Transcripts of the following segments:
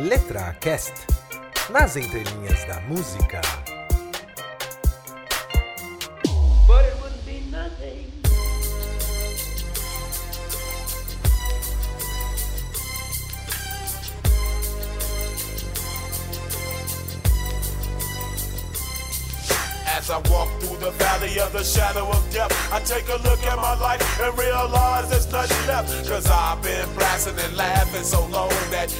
Letra Cast nas entrelinhas da música. I walk through the valley of the shadow of death, I take a look at my life and realize there's nothing left. Cause I've been blasting and laughing so long that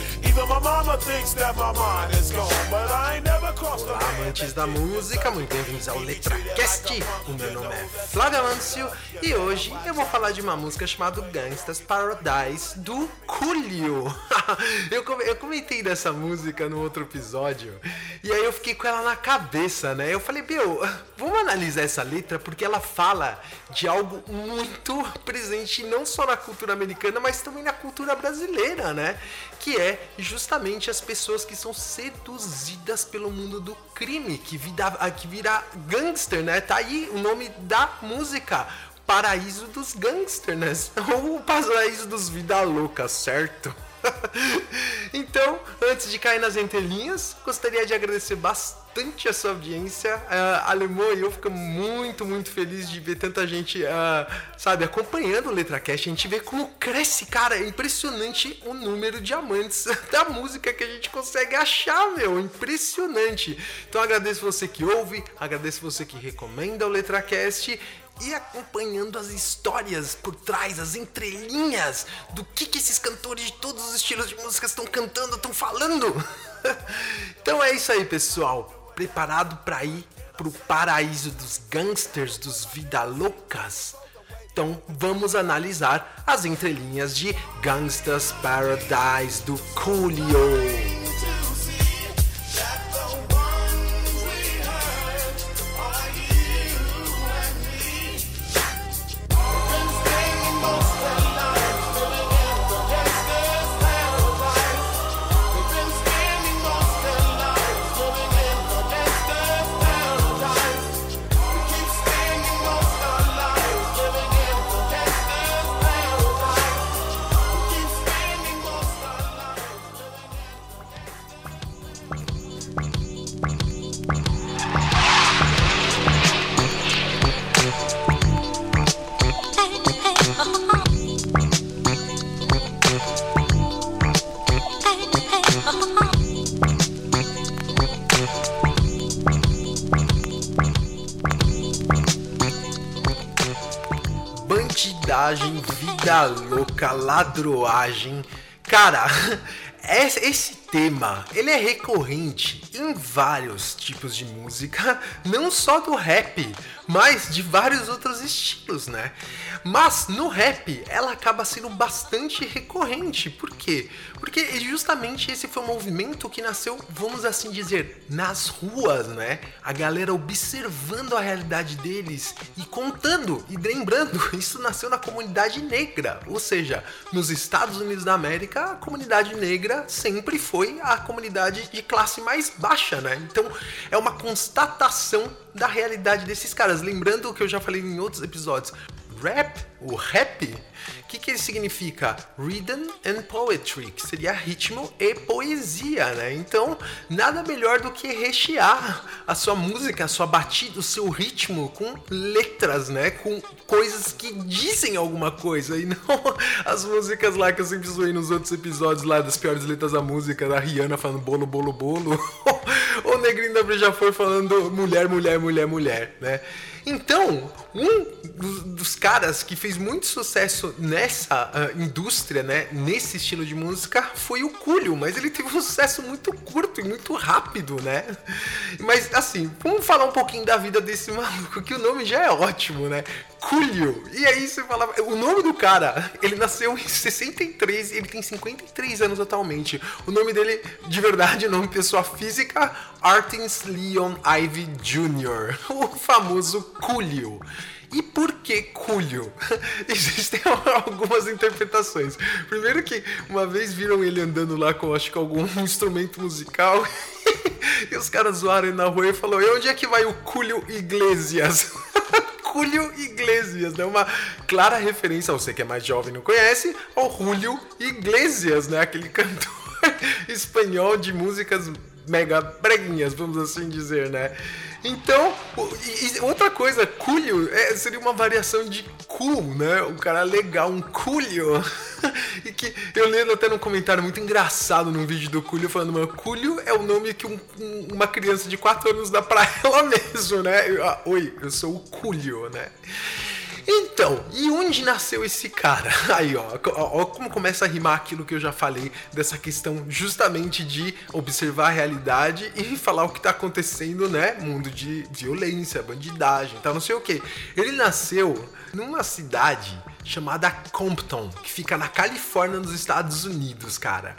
Olá, amantes da música, muito bem-vindos ao LetraCast. O meu nome é Flávio Amâncio e hoje eu vou falar de uma música chamada Gangsta's Paradise do come- eu comentei dessa música no outro episódio e aí eu fiquei com ela na cabeça, né? Eu falei, meu, vamos analisar essa letra porque ela fala de algo muito presente não só na cultura americana, mas também na cultura brasileira, né? Que é justamente as pessoas que são seduzidas pelo mundo do crime, que vira, que vira gangster, né? Tá aí o nome da música. Paraíso dos Gangsters, né? Ou o Paraíso dos Vida Louca, certo? então, antes de cair nas entrelinhas, gostaria de agradecer bastante a sua audiência. Uh, Alemão e eu ficamos muito, muito felizes de ver tanta gente, ah, sabe, acompanhando o LetraCast. A gente vê como cresce, cara. É impressionante o número de amantes da música que a gente consegue achar, meu. Impressionante. Então, agradeço você que ouve, agradeço você que recomenda o LetraCast e acompanhando as histórias por trás, as entrelinhas do que, que esses cantores de todos os estilos de música estão cantando, estão falando. então é isso aí, pessoal. Preparado para ir pro paraíso dos gangsters, dos vida loucas? Então vamos analisar as entrelinhas de Gangsta's Paradise do Coolio. Ladroagem. Cara, esse esse tema, ele é recorrente vários tipos de música, não só do rap, mas de vários outros estilos, né? Mas no rap, ela acaba sendo bastante recorrente. Por quê? Porque justamente esse foi um movimento que nasceu, vamos assim dizer, nas ruas, né? A galera observando a realidade deles e contando e lembrando, isso nasceu na comunidade negra, ou seja, nos Estados Unidos da América, a comunidade negra sempre foi a comunidade de classe mais baixa, né? Então é uma constatação da realidade desses caras. Lembrando o que eu já falei em outros episódios, rap, o rap, o que, que ele significa? Rhythm and poetry, que seria ritmo e poesia, né? Então, nada melhor do que rechear a sua música, a sua batida, o seu ritmo com letras, né? Com coisas que dizem alguma coisa e não as músicas lá que eu sempre zoei nos outros episódios lá das piores letras da música, da Rihanna falando bolo, bolo, bolo, ou o Negrinho da Beija-Flor falando mulher, mulher, mulher, mulher, né? Então, um dos, caras que fez muito sucesso nessa uh, indústria, né, nesse estilo de música, foi o Coolio, mas ele teve um sucesso muito curto e muito rápido, né? Mas assim, vamos falar um pouquinho da vida desse maluco, que o nome já é ótimo, né? Coolio. E aí você falava, o nome do cara, ele nasceu em 63, ele tem 53 anos atualmente. O nome dele, de verdade, nome pessoa física, Artins Leon Ivy Jr., o famoso Coolio. E por que Coolio? Existem algumas interpretações. Primeiro que uma vez viram ele andando lá com acho que algum instrumento musical e os caras zoaram na rua e falou: "E onde é que vai o Coolio Iglesias?" Julio Iglesias, né? Uma clara referência, você que é mais jovem não conhece, ao Julio Iglesias, né? Aquele cantor espanhol de músicas mega breguinhas, vamos assim dizer, né? Então, outra coisa, culho é, seria uma variação de cool, né? Um cara legal, um culho. e que eu lendo até num comentário muito engraçado num vídeo do Culho falando, mano, Culho é o nome que um, um, uma criança de 4 anos dá pra ela mesmo, né? Eu, ah, Oi, eu sou o Culho, né? Então, e onde nasceu esse cara? Aí, ó, ó, como começa a rimar aquilo que eu já falei dessa questão justamente de observar a realidade e falar o que tá acontecendo, né? Mundo de violência, bandidagem, tal, não sei o que. Ele nasceu numa cidade chamada Compton, que fica na Califórnia, nos Estados Unidos, cara.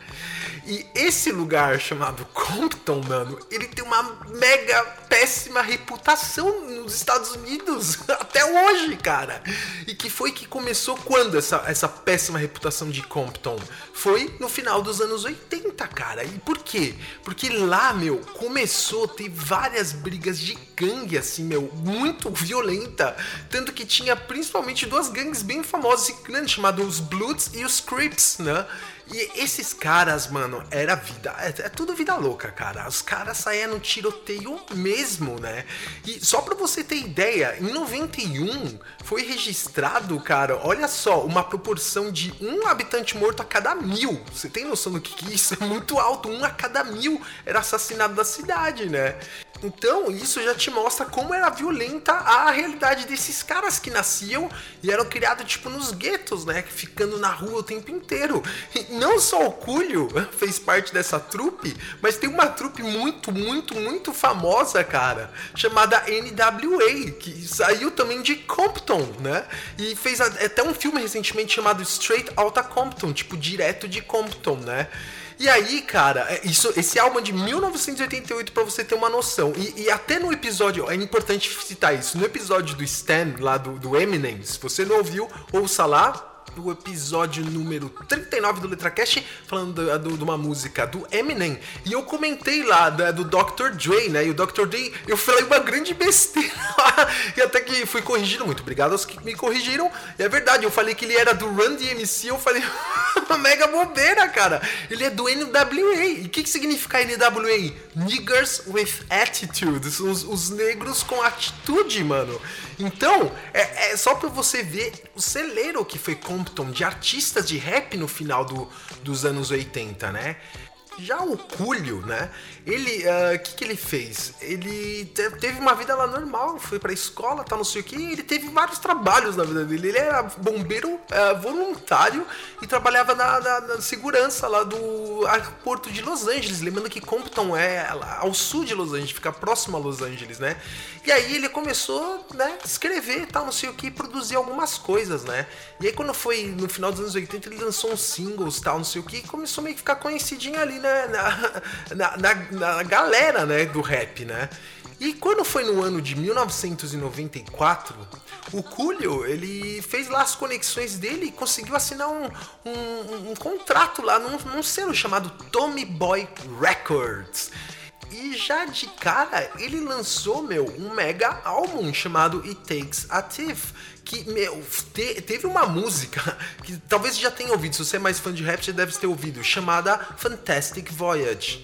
E esse lugar chamado Compton, mano, ele tem uma mega péssima reputação nos Estados Unidos até hoje, cara. E que foi que começou quando essa, essa péssima reputação de Compton? Foi no final dos anos 80, cara. E por quê? Porque lá, meu, começou a ter várias brigas de gangue, assim, meu, muito violenta. Tanto que tinha principalmente duas gangues bem famosas e grandes, chamadas os Bloods e os Crips, né? E esses caras, mano, era vida. É, é, tudo vida louca, cara. Os caras saíam no tiroteio mesmo, né? E só pra você ter ideia, em 91 foi registrado, cara, olha só, uma proporção de um habitante morto a cada mil. Você tem noção do que, que isso é muito alto? Um a cada mil era assassinado da cidade, né? Então, isso já te mostra como era violenta a realidade desses caras que nasciam e eram criados, tipo, nos guetos, né? Ficando na rua o tempo inteiro. E não só o Culho fez parte dessa trupe, mas tem uma trupe muito, muito, muito famosa, cara, chamada NWA, que saiu também de Compton, né? E fez até um filme recentemente chamado Straight Outta Compton, tipo, direto de Compton, né? E aí, cara, é, isso, esse álbum é de 1988 para você ter uma noção. E, e, até no episódio, é importante citar isso, no episódio do Stan, lá do, do Eminem, se você não ouviu, ouça lá, do episódio número 39 do LetraCast, falando de uma música do Eminem. E eu comentei lá do Dr. Dre, né? E o Dr. Dre, eu falei uma grande besteira e até que fui corrigido. Muito obrigado aos que me corrigiram. E é verdade, eu falei que ele era do Run DMC. Eu falei mega bobeira, cara. Ele é do NWA. E o que, que significa NWA? Niggers with Attitude. Os, os negros com atitude, mano. Então, é, é só pra você ver o celeiro que foi Compton de artistas de rap no final do, dos anos 80, né? Já o Cúlio, né? Ele, o uh, que, que ele fez? Ele teve uma vida lá normal, foi pra escola, tá não sei o que, ele teve vários trabalhos na vida dele. Ele era bombeiro uh, voluntário e trabalhava na, na, na, segurança lá do aeroporto de Los Angeles. Lembrando que Compton é ao sul de Los Angeles, fica próximo a Los Angeles, né? E aí ele começou, né, escrever tal, não sei o que, produzir algumas coisas, né? E aí quando foi no final dos anos 80, ele lançou uns singles, tal, não sei o que, e começou meio que ficar conhecidinho ali, na, na, na, na galera, né, do rap, né? E quando foi no ano de 1994, o Coolio, ele fez lá as conexões dele e conseguiu assinar um, um, um contrato lá num, num selo chamado Tommy Boy Records. E já de cara, ele lançou, meu, um mega álbum chamado It Takes a Thief. Que, meu, te, teve uma música que talvez já tenha ouvido, se você é mais fã de rap, você deve ter ouvido, chamada Fantastic Voyage.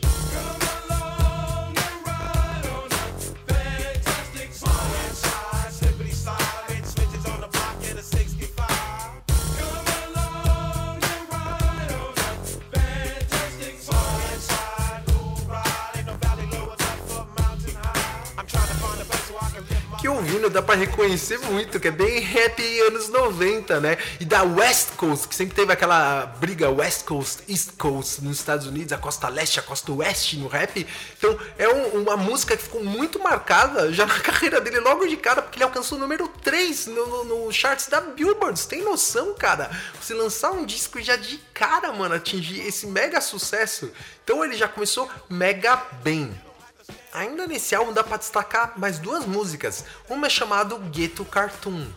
Dá para reconhecer muito, que é bem rap anos 90, né? E da West Coast, que sempre teve aquela briga West Coast, East Coast nos Estados Unidos, a costa leste, a costa oeste no rap. Então é um, uma música que ficou muito marcada já na carreira dele logo de cara, porque ele alcançou o número 3 no, no, no charts da Billboard. Você tem noção, cara? Você lançar um disco já de cara, mano, atingir esse mega sucesso. Então ele já começou mega bem. Ainda nesse álbum dá pra destacar mais duas músicas. Uma é chamada Ghetto Cartoon.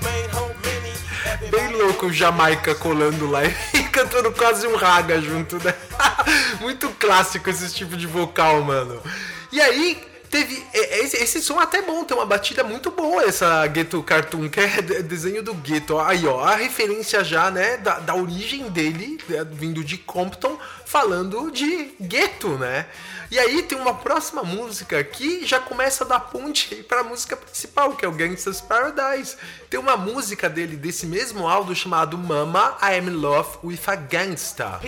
Bem louco Jamaica colando lá e cantando quase um raga junto, né? Muito clássico esse tipo de vocal, mano. E aí, teve. é, Esse, esse som até bom, tem uma batida muito boa essa Ghetto Cartoon, que é de- desenho do Ghetto. Aí, ó, a referência já, né, da, da origem dele, né, vindo de Compton, falando de gueto, né? E aí tem uma próxima música que já começa a dar ponte pra música principal, que é o Gangsta's Paradise. Tem uma música dele desse mesmo álbum chamado Mama, I Am in Love with a Gangsta.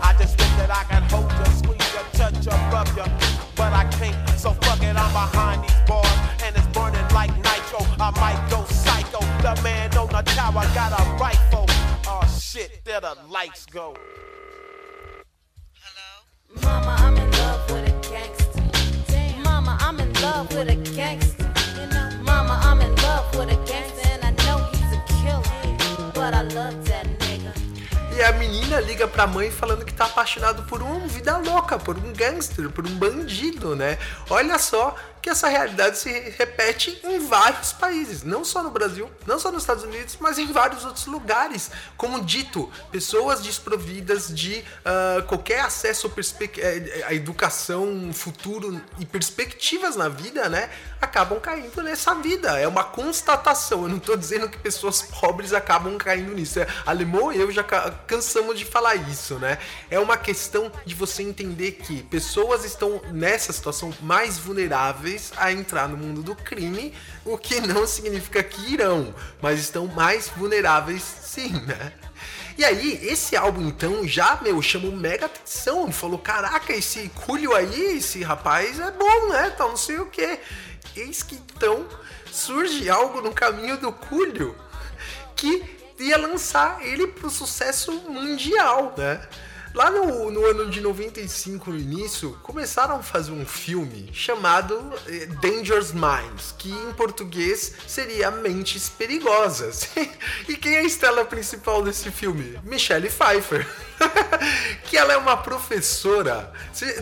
A squeeze touch you, rub you. But I can't, so fuck it, I'm behind these bars. And it's burning like nitro. I might go psycho. The man on the tower got a rifle. Oh shit, there the lights go. Mama, I'm in love with a gangster. Mama, I'm in love with a gangster. Mama, I'm in love with a gangster, and I know he's a killer. But I love that nigga. A menina liga pra mãe falando que tá apaixonado por um vida louca, por um gangster, por um bandido, né? Olha só que essa realidade se repete em vários países, não só no Brasil, não só nos Estados Unidos, mas em vários outros lugares. Como dito, pessoas desprovidas de ah, qualquer acesso perspec- eh, à educação, futuro e perspectivas na vida, né? Acabam caindo nessa vida. É uma constatação. Eu não tô dizendo que pessoas pobres acabam caindo nisso. É, Alemão e eu já cansamos de falar isso, né? É uma questão de você entender que pessoas estão nessa situação mais vulneráveis a entrar no mundo do crime, o que não significa que irão, mas estão mais vulneráveis sim, né? E aí, esse álbum então já, meu, chamou mega atenção. Falou: caraca, esse Julio aí, esse rapaz é bom, né? Tal, não sei o que. Eis que então surge algo no caminho do Julio que ia lançar ele pro sucesso mundial, né? Lá no, no ano de 95, no início, começaram a fazer um filme chamado eh, Dangerous Minds, que em português seria Mentes Perigosas. e quem é a estrela principal desse filme? Michelle Pfeiffer. que ela é uma professora.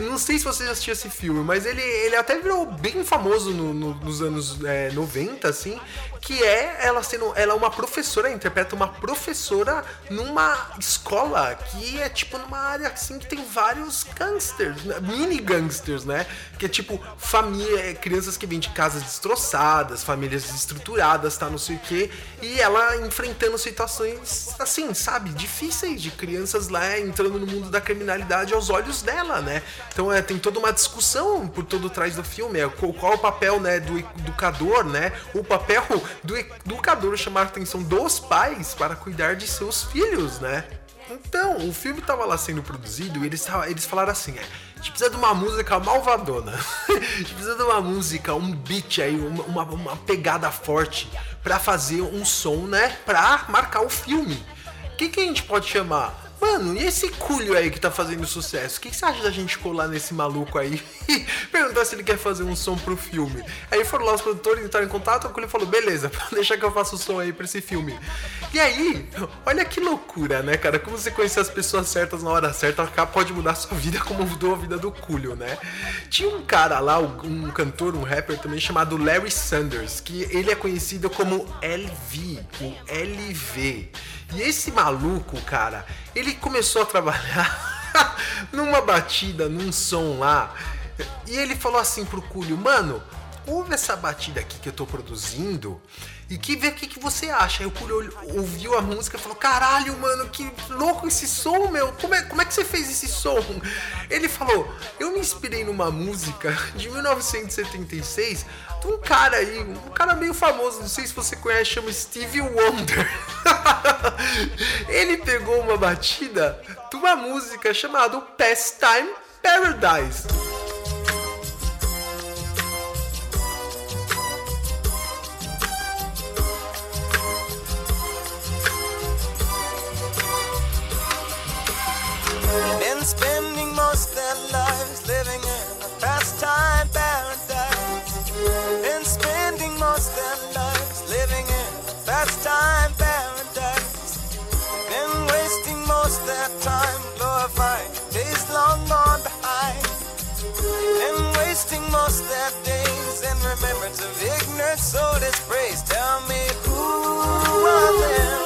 Não sei se você já assistiu esse filme, mas ele, ele até virou bem famoso no- no- nos anos eh, 90, assim. Que é ela sendo. Ela é uma professora, interpreta uma professora numa escola que é tipo numa área assim que tem vários gangsters, né? mini gangsters, né? Que é tipo família, crianças que vêm de casas destroçadas, famílias desestruturadas, tá? Não sei o quê. E ela enfrentando situações assim, sabe? Difíceis de crianças lá entrando no mundo da criminalidade aos olhos dela, né? Então é, tem toda uma discussão por todo trás do filme. É, qual, qual é o papel né, do educador, né? O papel do educador chamar a atenção dos pais para cuidar de seus filhos, né? Então, o filme tava lá sendo produzido e eles, eles falaram assim: é, a gente precisa de uma música malvadona. a gente precisa de uma música, um beat aí, uma, uma, uma pegada forte pra fazer um som, né? Pra marcar o filme. O que, que a gente pode chamar? Mano, e esse culho aí que tá fazendo sucesso? O que, que você acha da gente colar nesse maluco aí e perguntar se ele quer fazer um som pro filme? Aí foram lá os produtores, entraram em contato, o culho falou: beleza, deixa que eu faça o som aí pra esse filme. E aí, olha que loucura, né, cara? Como você conhecer as pessoas certas na hora certa pode mudar a sua vida como mudou a vida do culho, né? Tinha um cara lá, um cantor, um rapper também chamado Larry Sanders, que ele é conhecido como LV, o LV. E esse maluco, cara, ele começou a trabalhar numa batida, num som lá. E ele falou assim pro Cúlio, mano, ouve essa batida aqui que eu tô produzindo e que vê o que, que você acha. Aí o Cúlio ouviu a música e falou, caralho, mano, que louco esse som, meu. Como é, como é que você fez esse som? Ele falou, eu me inspirei numa música de 1976 de um cara aí, um cara meio famoso, não sei se você conhece, chama Stevie Wonder. Ele pegou uma batida de uma música chamada Pastime Paradise. Spending most their lives wasting most days in remembrance of ignorance, so disgrace. Tell me who of them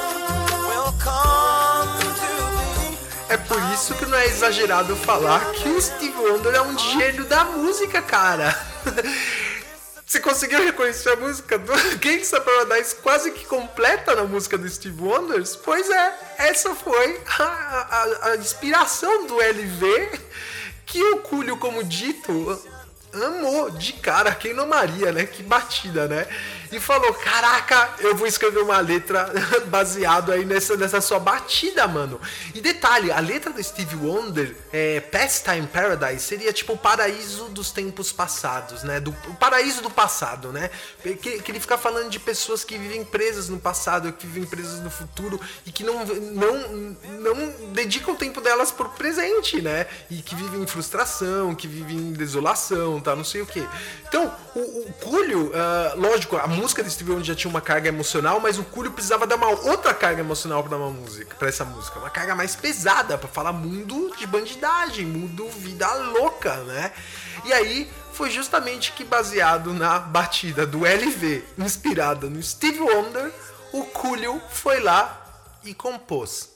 will come to. É por isso que não é exagerado falar que o Steve Wonder é um gênio da música, cara. Você conseguiu reconhecer a música do Gangsta Paradise quase que completa na música do Steve Wonders? Pois é, essa foi a, a, a inspiração do LV que o Cúlio, como dito, amou de cara, quem não Maria, né? Que batida, né? E falou: Caraca, eu vou escrever uma letra baseado aí nessa, nessa sua batida, mano. E detalhe: a letra do Steve Wonder, é, Pastime Paradise, seria tipo o paraíso dos tempos passados, né? Do, o paraíso do passado, né? Que, que ele fica falando de pessoas que vivem presas no passado, que vivem presas no futuro e que não, não, não dedicam o tempo delas por presente, né? E que vivem em frustração, que vivem em desolação, tá? Não sei o que. Então, o, o Cúlio, uh, lógico, a música de Steve Wonder já tinha uma carga emocional, mas o Cúlio precisava dar uma outra carga emocional para uma música, para essa música, uma carga mais pesada para falar mundo de bandidagem, mundo vida louca, né? E aí foi justamente que baseado na batida do LV, inspirada no Steve Wonder, o Cúlio foi lá e compôs.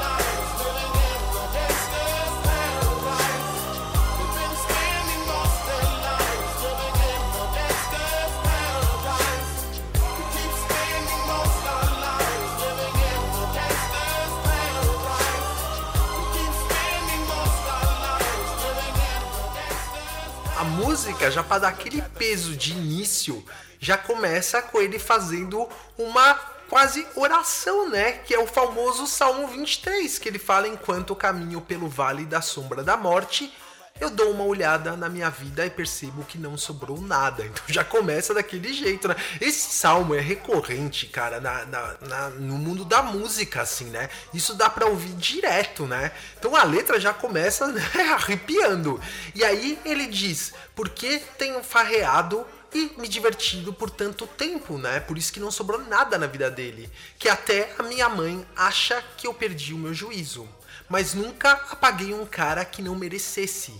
música, já para dar aquele peso de início, já começa com ele fazendo uma quase oração, né? Que é o famoso Salmo 23, que ele fala: Enquanto caminho pelo vale da sombra da morte, eu dou uma olhada na minha vida e percebo que não sobrou nada. Então já começa daquele jeito, né? Esse salmo é recorrente, cara, na, na- na- no mundo da música, assim, né? Isso dá pra ouvir direto, né? Então a letra já começa né, arrepiando. E aí ele diz: Por que tenho farreado e me divertido por tanto tempo, né? Por isso que não sobrou nada na vida dele. Que até a minha mãe acha que eu perdi o meu juízo. Mas nunca apaguei um cara que não merecesse.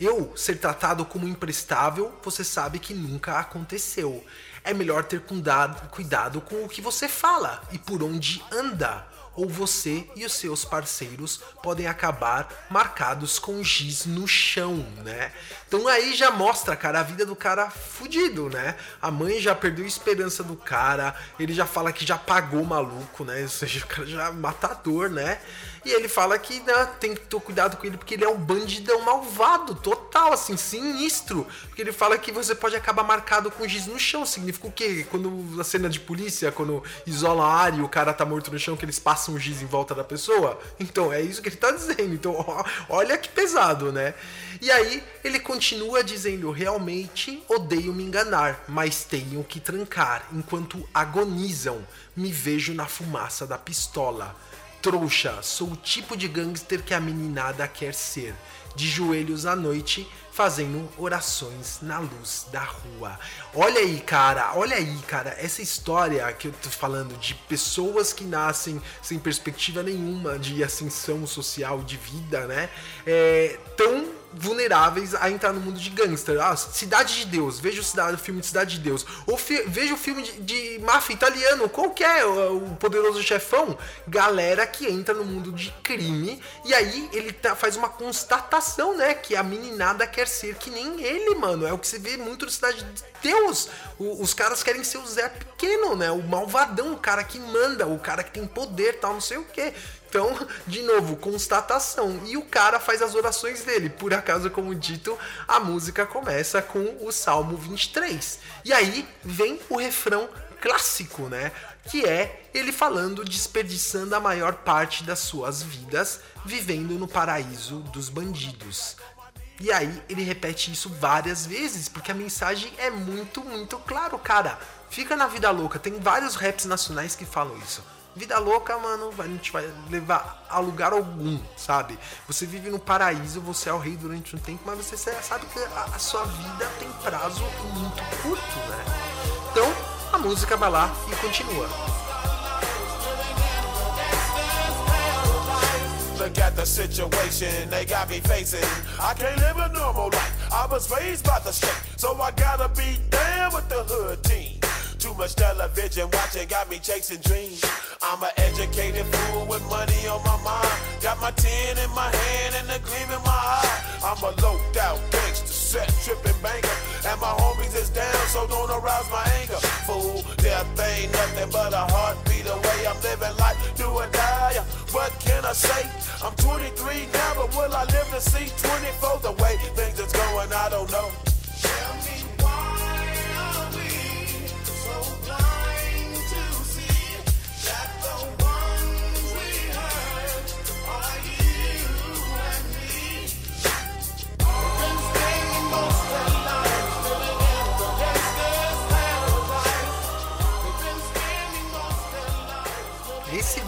Eu ser tratado como imprestável, você sabe que nunca aconteceu. É melhor ter cuidado, com o que você fala e por onde anda. Ou você e os seus parceiros podem acabar marcados com giz no chão, né? Então aí já mostra, cara, a vida do cara fudido, né? A mãe já perdeu a esperança do cara, ele já fala que já pagou maluco, né? Ou seja, o cara já é matador, né? E ele fala que né, tem que ter cuidado com ele porque ele é um bandidão malvado, total, assim, sinistro. Porque ele fala que você pode acabar marcado com giz no chão. Significa o quê? Quando a cena de polícia, quando isola a área e o cara tá morto no chão, que eles passam o giz em volta da pessoa? Então, é isso que ele tá dizendo. Então, ó, olha que pesado, né? E aí, ele continua dizendo: realmente odeio me enganar, mas tenho que trancar. Enquanto agonizam, me vejo na fumaça da pistola. Trouxa, sou o tipo de gangster que a meninada quer ser. De joelhos à noite, fazendo orações na luz da rua. Olha aí, cara, olha aí, cara, essa história que eu tô falando de pessoas que nascem sem perspectiva nenhuma de ascensão social, de vida, né? É, tão vulneráveis a entrar no mundo de gangster. Ah, Cidade de Deus, veja o, o filme de Cidade de Deus. Ou veja o filme de, de máfia italiano, qual que é o, o poderoso chefão? Galera que entra no mundo de crime e aí ele tá- faz uma constatação, né? Que a meninada quer ser que nem ele, mano. É o que você vê muito no Cidade de Deus. O- os caras querem ser o Zé Pequeno, né? O malvadão, o cara que manda, o cara que tem poder, tal, não sei o que. Então, de novo, constatação. E o cara faz as orações dele. Por acaso, como dito, a música começa com o Salmo 23. E aí vem o refrão clássico, né? Que é ele falando desperdiçando a maior parte das suas vidas vivendo no paraíso dos bandidos. E aí ele repete isso várias vezes, porque a mensagem é muito, muito claro, cara. Fica na vida louca. Tem vários raps nacionais que falam isso. Vida louca, mano, vai- não te vai levar a lugar algum, sabe? Você vive no paraíso, você é o rei durante um tempo, mas você sabe que a, a sua vida tem prazo muito curto, né? Então, a música vai lá e continua. Look at the situation they got me facing. I can't live a normal life. I was raised by the state, so I gotta be down with the hood team. Too much television watching got me chasing dreams. I'm an educated fool with money on my mind. Got my tin in my hand and a gleam in my eye. I'm a low out gangster, set tripping banker. And my homies is down, so don't arouse my anger. Fool, death ain't nothing but a heartbeat away. I'm living life, do or die. What can I say? I'm 23 now, but will I live to see 24? The way things is going, I don't know.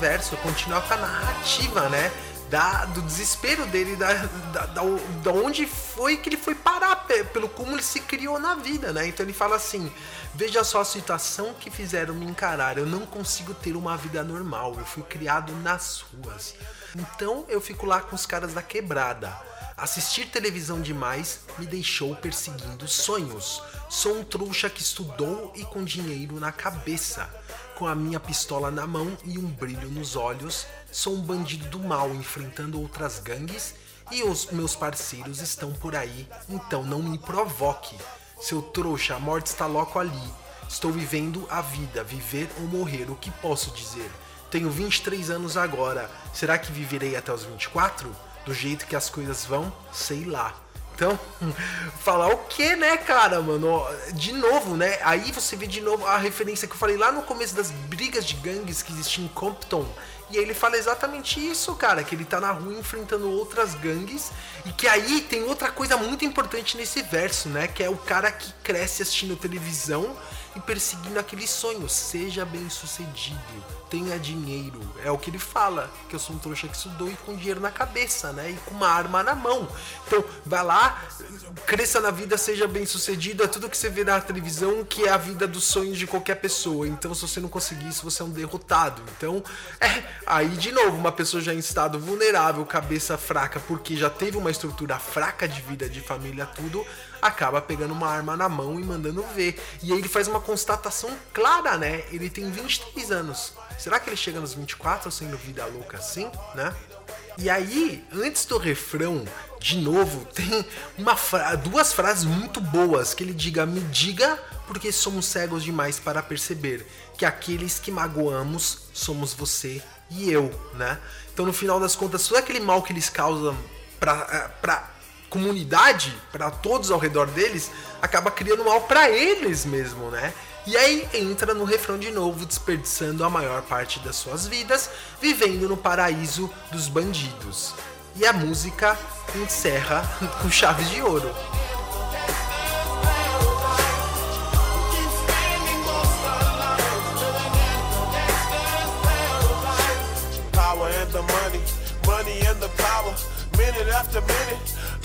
Lives living Esse verso continua com a narrativa, né? Da, do desespero dele, da, da, da, da onde foi que ele foi parar, pe- pelo como ele se criou na vida, né? Então ele fala assim: Veja só a situação que fizeram me encarar. Eu não consigo ter uma vida normal. Eu fui criado nas ruas. Então eu fico lá com os caras da quebrada. Assistir televisão demais me deixou perseguindo sonhos. Sou um trouxa que estudou e com dinheiro na cabeça. Com a minha pistola na mão e um brilho nos olhos, sou um bandido do mal enfrentando outras gangues e os meus parceiros estão por aí, então não me provoque. Seu trouxa, a morte está logo ali. Estou vivendo a vida, viver ou morrer, o que posso dizer? Tenho 23 anos agora. Será que viverei até os 24? Do jeito que as coisas vão, sei lá. Então, falar o que, né, cara, mano? De novo, né? Aí você vê de novo a referência que eu falei lá no começo das brigas de gangues que existiam em Compton. E aí ele fala exatamente isso, cara, que ele tá na rua enfrentando outras gangues e que aí tem outra coisa muito importante nesse verso, né, que é o cara que cresce assistindo televisão e perseguindo aquele sonho, seja bem-sucedido, tenha dinheiro. É o que ele fala, que eu sou um trouxa que estudou e com dinheiro na cabeça, né, e com uma arma na mão. Então, vai lá, cresça na vida, seja bem-sucedido, é tudo que você vê na televisão que é a vida dos sonhos de qualquer pessoa. Então, se você não conseguir isso, você é um derrotado. Então, é, aí de novo, uma pessoa já em estado vulnerável, cabeça fraca, porque já teve uma estrutura fraca de vida, de família, tudo, acaba pegando uma arma na mão e mandando ver. E aí ele faz uma constatação clara, né? Ele tem 23 anos. Será que ele chega nos 24 sendo vida louca assim, né? E aí, antes do refrão, de novo, tem uma fra- duas frases muito boas que ele diga: "Me diga porque somos cegos demais para perceber que aqueles que magoamos somos você e eu", né? Então, no final das contas, todo aquele mal que eles causam para para comunidade, para todos ao redor deles, acaba criando mal para eles mesmo, né? E aí entra no refrão de novo, desperdiçando a maior parte das suas vidas, vivendo no paraíso dos bandidos. E a música encerra com chave de ouro. Power and the money, money and the power. Minute after minute,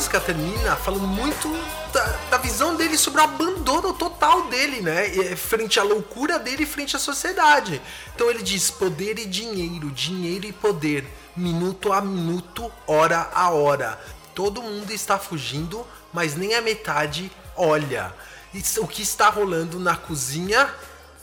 Música termina falando muito da, da visão dele sobre o abandono total dele, né? E, Frente à loucura dele, frente à sociedade. Então ele diz: poder e dinheiro, dinheiro e poder, minuto a minuto, hora a hora. Todo mundo está fugindo, mas nem a metade olha. Isso- O que está rolando na cozinha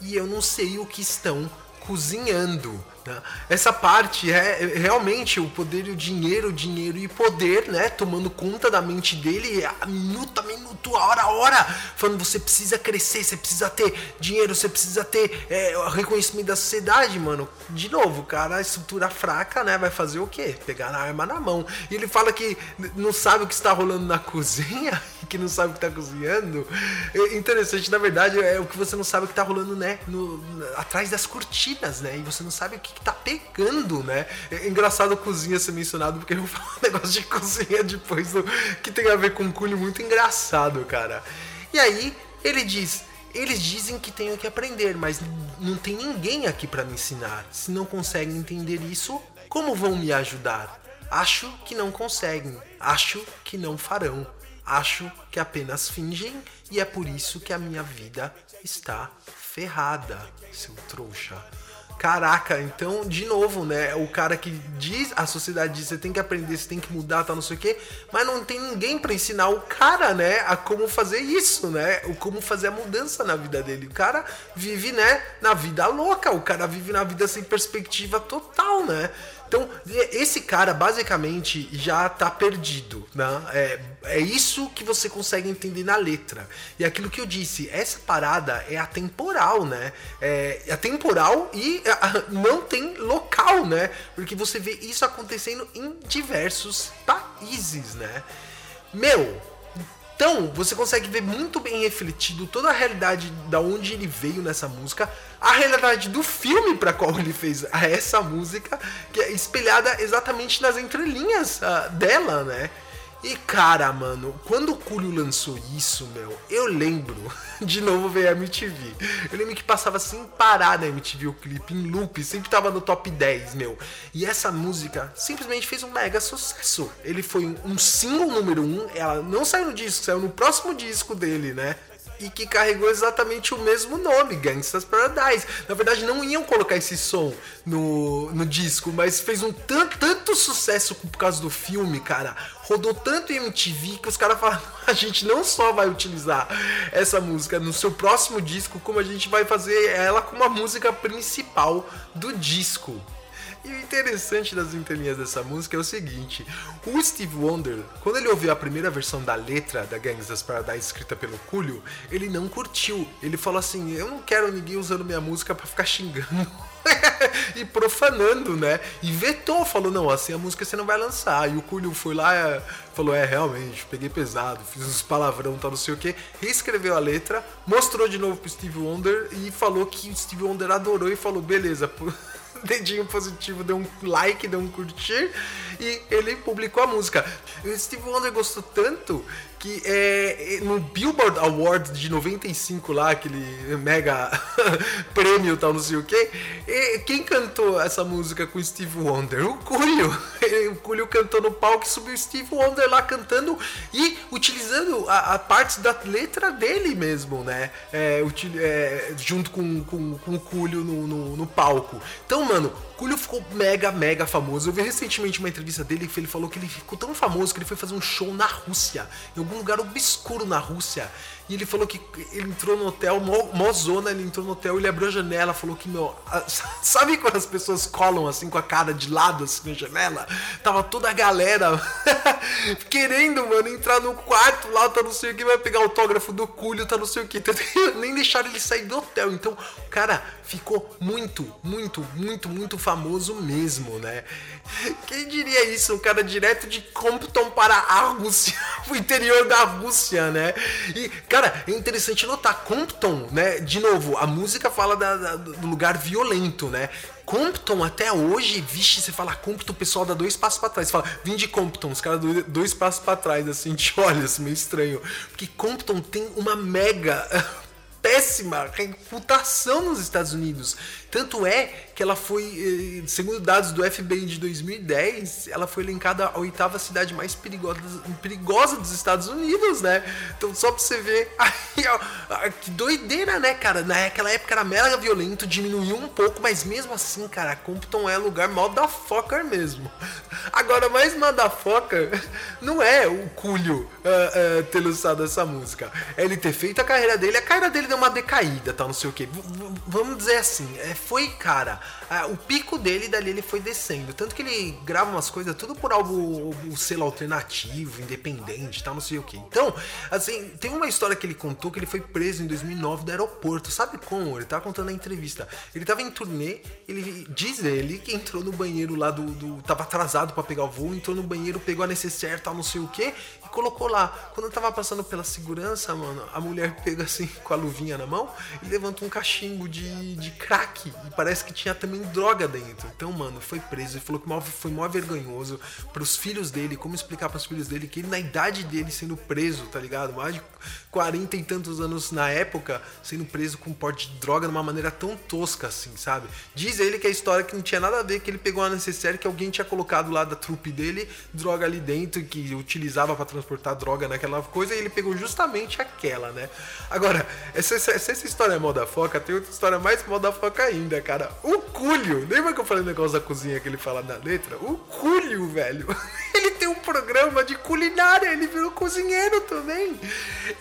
e eu não sei o que estão cozinhando. Né? Essa parte é é realmente o poder e o dinheiro, dinheiro e poder, né? Tomando conta da mente dele a minuto a minuto, a hora a hora. Falando, você precisa crescer, você precisa ter dinheiro, você precisa ter é, reconhecimento da sociedade, mano. De novo, cara, a estrutura fraca, né? Vai fazer o quê? Pegar a arma na mão. E ele fala que não sabe o que está rolando na cozinha, que não sabe o que está cozinhando. É interessante, na verdade, é o que você não sabe o que está rolando, né? No, atrás das cortinas, né? E você não sabe o que, que tá pegando, né? É engraçado a cozinha ser mencionado, porque eu vou falar um negócio de cozinha depois do, que tem a ver com cunho muito engraçado, cara. E aí, ele diz. Eles dizem que tenho que aprender, mas não tem ninguém aqui para me ensinar. Se não conseguem entender isso, como vão me ajudar? Acho que não conseguem. Acho que não farão. Acho que apenas fingem e é por isso que a minha vida está ferrada, seu trouxa. Caraca, então, de novo, né? O cara que diz, a sociedade diz, você tem que aprender, você tem que mudar, tá, não sei o quê, mas não tem ninguém pra ensinar o cara, né, a como fazer isso, né? O como fazer a mudança na vida dele. O cara vive, né, na vida louca, o cara vive na vida sem perspectiva total, né? Então, esse cara basicamente já tá perdido, né? É, é isso que você consegue entender na letra. E aquilo que eu disse, essa parada é atemporal, né? É atemporal e ah, não tem local, né? Porque você vê isso acontecendo em diversos países, né? Meu, então, você consegue ver muito bem refletido toda a realidade da onde ele veio nessa música, a realidade do filme para qual ele fez essa música, que é espelhada exatamente nas entrelinhas ah, dela, né? E cara, mano, quando o Cúlio lançou isso, meu, eu lembro, de novo veio a MTV. Eu lembro que passava sem parar na MTV o clipe, em loop, sempre tava no top 10, meu. E essa música simplesmente fez um mega sucesso. Ele foi um, single número um, ela não saiu no disco, saiu no próximo disco dele, né? E que carregou exatamente o mesmo nome, Gangsta's Paradise. Na verdade, não iam colocar esse som no, no disco, mas fez um tanto, tanto sucesso por causa do filme, cara. Rodou tanto em MTV que os caras falaram: a gente não só vai utilizar essa música no seu próximo disco, como a gente vai fazer ela como a música principal do disco. E o interessante das entrelinhas dessa música é o seguinte: o Steve Wonder, quando ele ouviu a primeira versão da letra da Gangsta's Paradise escrita pelo Coolio, ele não curtiu. Ele falou assim: Eu não quero ninguém usando minha música pra ficar xingando. e profanando, né? E vetou, falou: Não, assim a música você não vai lançar. E o Coolio foi lá falou: É, realmente, peguei pesado, fiz uns palavrão, tal, não sei o que. Reescreveu a letra, mostrou de novo pro Steve Wonder e falou que o Steve Wonder adorou e falou: Beleza, dedinho positivo, deu um like, deu um curtir e ele publicou a música. O Steve Wonder gostou tanto que é, no Billboard Award de 95 lá, aquele mega prêmio tal, não sei o que, quem cantou essa música com o Steve Wonder? O Coolio. O Coolio cantou no palco e subiu o Steve Wonder lá cantando e utilizando a, a parte da letra dele mesmo, né? É, util, é, junto com, com, com o Coolio no, no, no palco. Então, mano, Coolio ficou mega, mega famoso. Eu vi recentemente uma entrevista dele que ele falou que ele ficou tão famoso que ele foi fazer um show na Rússia, em algum lugar obscuro na Rússia. E ele falou que ele entrou no hotel, mó, mó zona, ele entrou no hotel, ele abriu a janela, falou que, meu, a- sabe quando as pessoas colam assim com a cara de lado assim na janela? Tava toda a galera querendo, mano, entrar no quarto lá, tá não sei o que, vai pegar autógrafo do Cúlio, tá não sei o que. Nem deixaram ele sair do hotel. Então, cara ficou muito, muito, muito, muito famoso mesmo, né? Quem diria isso? Um cara direto de Compton para a Rússia, o interior da Rússia, né? E, cara, é interessante notar, Compton, né? De novo, a música fala da- da- do lugar violento, né? Compton até hoje, vixe, você fala Compton, o pessoal dá dois passos pra trás. Você fala, vim de Compton, os caras dois passos pra trás, assim, te olha, assim, meio estranho. Porque Compton tem uma mega péssima reputação nos Estados Unidos. Tanto é que ela foi, eh, segundo dados do FBI de 2010, ela foi elencada a oitava cidade mais perigosa, perigosa dos Estados Unidos, né? Então só pra você ver, aí, ó, que doideira, né, cara? Naquela época era mega violento, diminuiu um pouco, mas mesmo assim, cara, Compton é lugar motherfucker mesmo. Agora, mais motherfucker não é o Cúlio uh, uh, ter lançado essa música. É ele ter feito a carreira dele, a carreira dele deu uma decaída, tal, não sei o que. vamos dizer assim, é, foi, cara, ah, o pico dele dali ele foi descendo. Tanto que ele grava umas coisas tudo por algo, o selo alternativo, independente, tal, não sei o que. Então, assim, tem uma história que ele contou que ele foi preso em 2009 do aeroporto. Sabe como? Ele tava contando na entrevista. Ele tava em turnê, ele diz ele que entrou no banheiro lá do. do tava atrasado para pegar o voo, entrou no banheiro, pegou a necessaire, tal, não sei o que, e colocou lá. Quando eu tava passando pela segurança, mano, a mulher pega assim com a luvinha na mão e levanta um cachimbo de, de crack. E parece que tinha também droga dentro. Então, mano, foi preso e falou que foi mó vergonhoso pros filhos dele. Como explicar pros filhos dele que ele, na idade dele, sendo preso, tá ligado? Mais de 40 e tantos anos na época, sendo preso com porte de droga de uma maneira tão tosca assim, sabe? Diz ele que a história que não tinha nada a ver, que ele pegou uma necessária que alguém tinha colocado lá da trupe dele, droga ali dentro, que utilizava para transportar droga naquela coisa, e ele pegou justamente aquela, né? Agora, essa, essa, essa história é moda foca, tem outra história mais moda foca ainda, cara. O Cúlio, lembra que eu falei o negócio da cozinha que ele fala na letra? O Cúlio, velho. Ele tem um programa de culinária, ele virou cozinheiro também.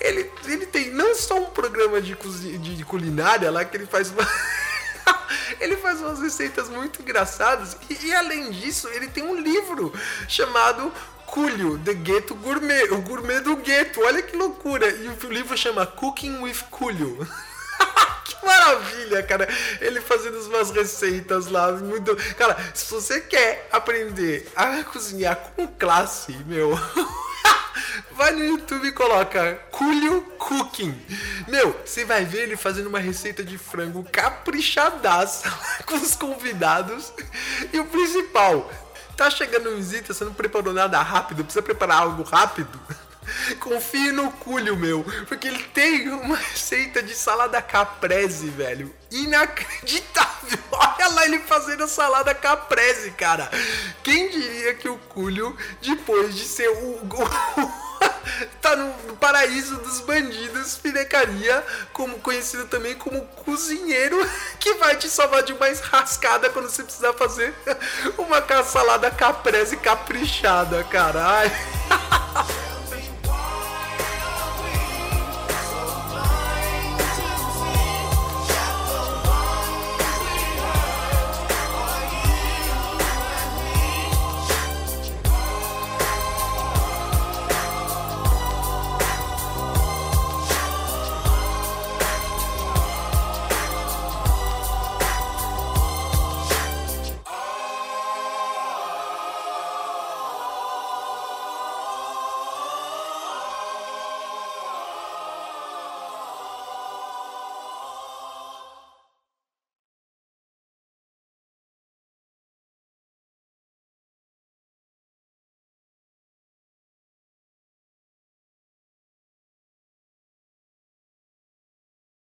Ele, ele tem não só um programa de, de, de culinária lá que ele faz uma. ele faz umas receitas muito engraçadas e, e, além disso ele tem um livro chamado Cúlio, The Ghetto Gourmet, o gourmet do gueto. Olha que loucura! E o livro chama Cooking with Cúlio. maravilha, cara. Ele fazendo umas receitas lá, muito. Cara, se você quer aprender a cozinhar com classe, meu. Vai no YouTube e coloca Cúlio Cooking. Meu, você vai ver ele fazendo uma receita de frango caprichadaça com os convidados. E o principal, tá chegando visita, você não preparou nada rápido, precisa preparar algo rápido. Confie no Cúlio, meu. Porque ele tem uma receita de salada caprese, velho. Inacreditável. Olha lá ele fazendo salada caprese, cara. Quem diria que o Cúlio, depois de ser o. tá no paraíso dos bandidos, pinecaria, como conhecido também como cozinheiro, que vai te salvar de uma rascada quando você precisar fazer uma salada caprese caprichada, caralho.